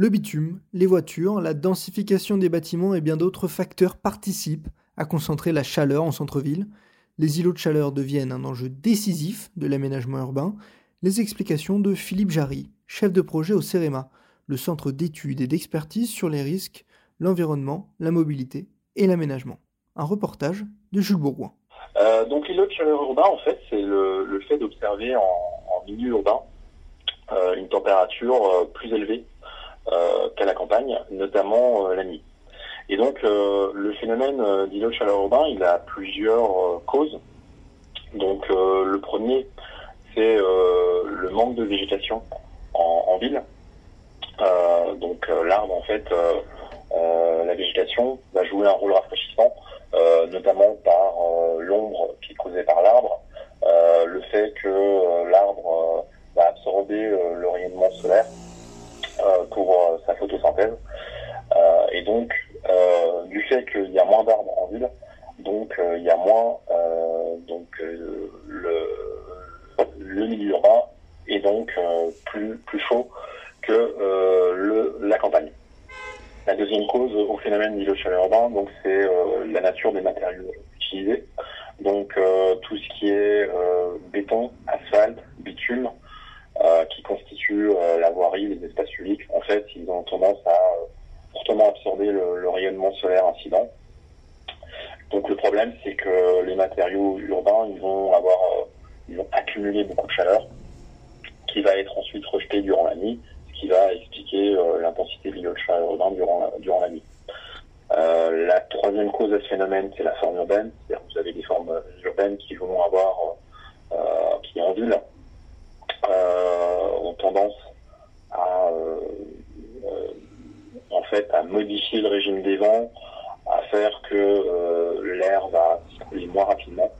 Le bitume, les voitures, la densification des bâtiments et bien d'autres facteurs participent à concentrer la chaleur en centre-ville. Les îlots de chaleur deviennent un enjeu décisif de l'aménagement urbain. Les explications de Philippe Jarry, chef de projet au CEREMA, le centre d'études et d'expertise sur les risques, l'environnement, la mobilité et l'aménagement. Un reportage de Jules Bourgoin. Euh, donc l'îlot de chaleur urbain, en fait, c'est le, fait d'observer en, milieu urbain euh, une température euh, plus élevée qu'à la campagne, notamment la nuit. Et donc le phénomène d'îlot chaleur urbain, il a plusieurs causes. Donc le premier, c'est le manque de végétation en, en ville. donc l'arbre, en fait, la végétation va jouer un rôle rafraîchissant euh, notamment par euh, l'ombre qui est causée par l'arbre, euh, le fait que l'arbre va absorber le rayonnement solaire pour sa photosynthèse. et donc, du fait qu'il y a moins d'arbres en ville, donc il y a moins donc le, le milieu urbain est donc plus plus chaud que la campagne. La deuxième cause au phénomène d'îlot chaleur urbain, donc c'est euh, la nature des matériaux utilisés. Donc euh, tout ce qui est euh, béton, asphalte, bitume, qui constitue la voirie, les espaces publics, en fait, ils ont tendance à absorber le, rayonnement solaire incident. Donc le problème, c'est que les matériaux urbains, ils vont avoir, ils vont accumuler beaucoup de chaleur, qui va être ensuite rejetée durant la nuit, qui va expliquer euh, l'intensité de chaleur urbain durant, durant la nuit. Euh, la troisième cause de ce phénomène, c'est la forme urbaine. C'est-à-dire que vous avez des formes urbaines qui vont avoir, euh, qui en ville, ont tendance à, en à modifier le régime des vents, à faire que l'air va circuler moins rapidement.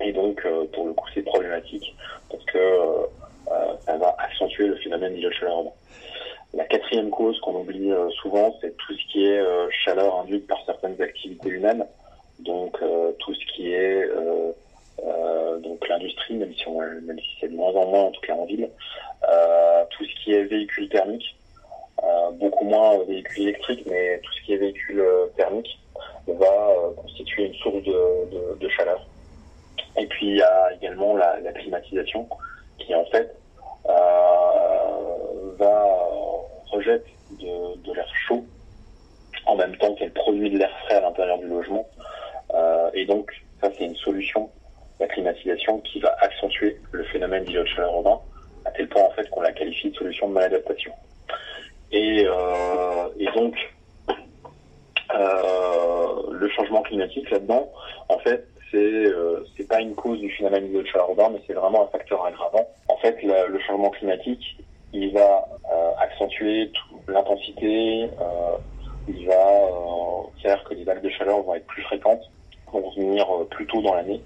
Et donc, pour le coup, c'est problématique parce que euh, ça va accentuer le phénomène d'îlot chaleur La quatrième cause qu'on oublie euh, souvent, c'est tout ce qui est euh, chaleur induite par certaines activités humaines. Donc tout ce qui est donc l'industrie, même si, c'est de moins en moins, en tout cas en ville, tout ce qui est véhicule thermique, beaucoup moins véhicules électriques, mais tout ce qui est véhicule thermique va constituer une source de, chaleur. Et puis il y a également la, climatisation qui en fait euh, va rejette de, l'air chaud en même temps qu'elle produit de l'air frais à l'intérieur du logement. Euh, et donc, ça, c'est une solution, la climatisation, qui va accentuer le phénomène d'îlot de chaleur urbain, à tel point, en fait, qu'on la qualifie de solution de maladaptation. Et, euh, et donc, le changement climatique là-dedans, en fait, c'est euh, c'est pas une cause du phénomène de chaleur urbain, mais c'est vraiment un facteur aggravant. En fait, le, changement climatique, il va euh, accentuer l'intensité, euh, il va euh, faire que les vagues de chaleur vont être plus fréquentes, vont venir plus tôt dans l'année.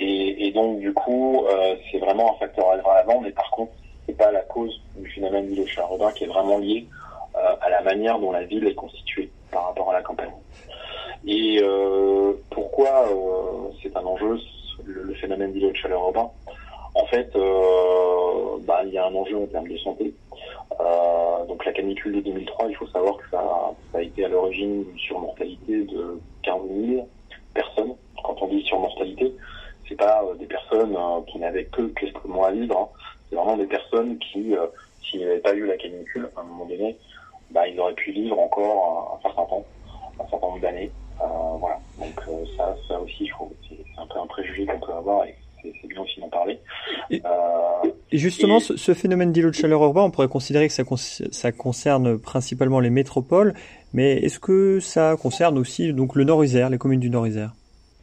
Et, et, donc, du coup, c'est vraiment un facteur aggravant, mais par contre, c'est pas la cause du urbain qui est vraiment lié à la manière dont la ville est constituée par rapport à la campagne. Et euh, pourquoi euh, c'est un enjeu, le, phénomène d'îlot de chaleur urbain? En fait, euh, bah, il y a un enjeu en termes de santé. donc la canicule de 2003, il faut savoir que ça, a été à l'origine d'une surmortalité de 15 000 personnes. Quand on dit surmortalité, c'est pas des personnes qui n'avaient que quelques mois à vivre. Hein. C'est vraiment des personnes qui, s'il n'y avait pas eu la canicule, à un moment donné, bah, ils auraient pu vivre encore un certain temps, un certain nombre d'années. Euh, voilà. Donc euh, ça, ça aussi, c'est un peu un préjugé qu'on peut avoir et c'est bien aussi d'en parler. Et, euh, justement, ce, phénomène d'îlot de chaleur urbain, on pourrait considérer que ça, ça concerne principalement les métropoles, mais est-ce que ça concerne aussi donc le Nord-Isère, les communes du Nord-Isère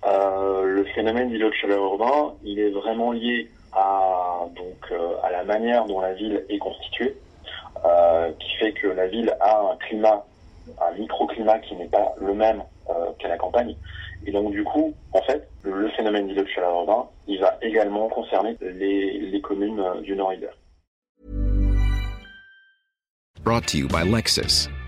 Le phénomène d'îlot de chaleur urbain, il est vraiment lié à, donc, à la manière dont la ville est constituée, qui fait que la ville a un climat, un microclimat qui n'est pas le même qu'à la campagne. Et donc du coup, en fait, le, phénomène d'îlot chaleur urbain, il va également concerner les, les communes du Nord-Isère.